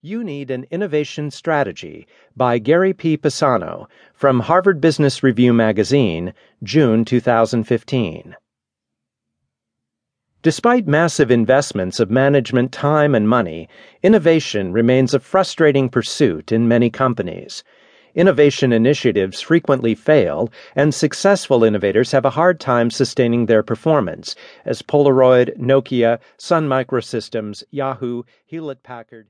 You Need an Innovation Strategy by Gary P. Pisano from Harvard Business Review Magazine, June 2015. Despite massive investments of management time and money, innovation remains a frustrating pursuit in many companies. Innovation initiatives frequently fail, and successful innovators have a hard time sustaining their performance, as Polaroid, Nokia, Sun Microsystems, Yahoo, Hewlett Packard,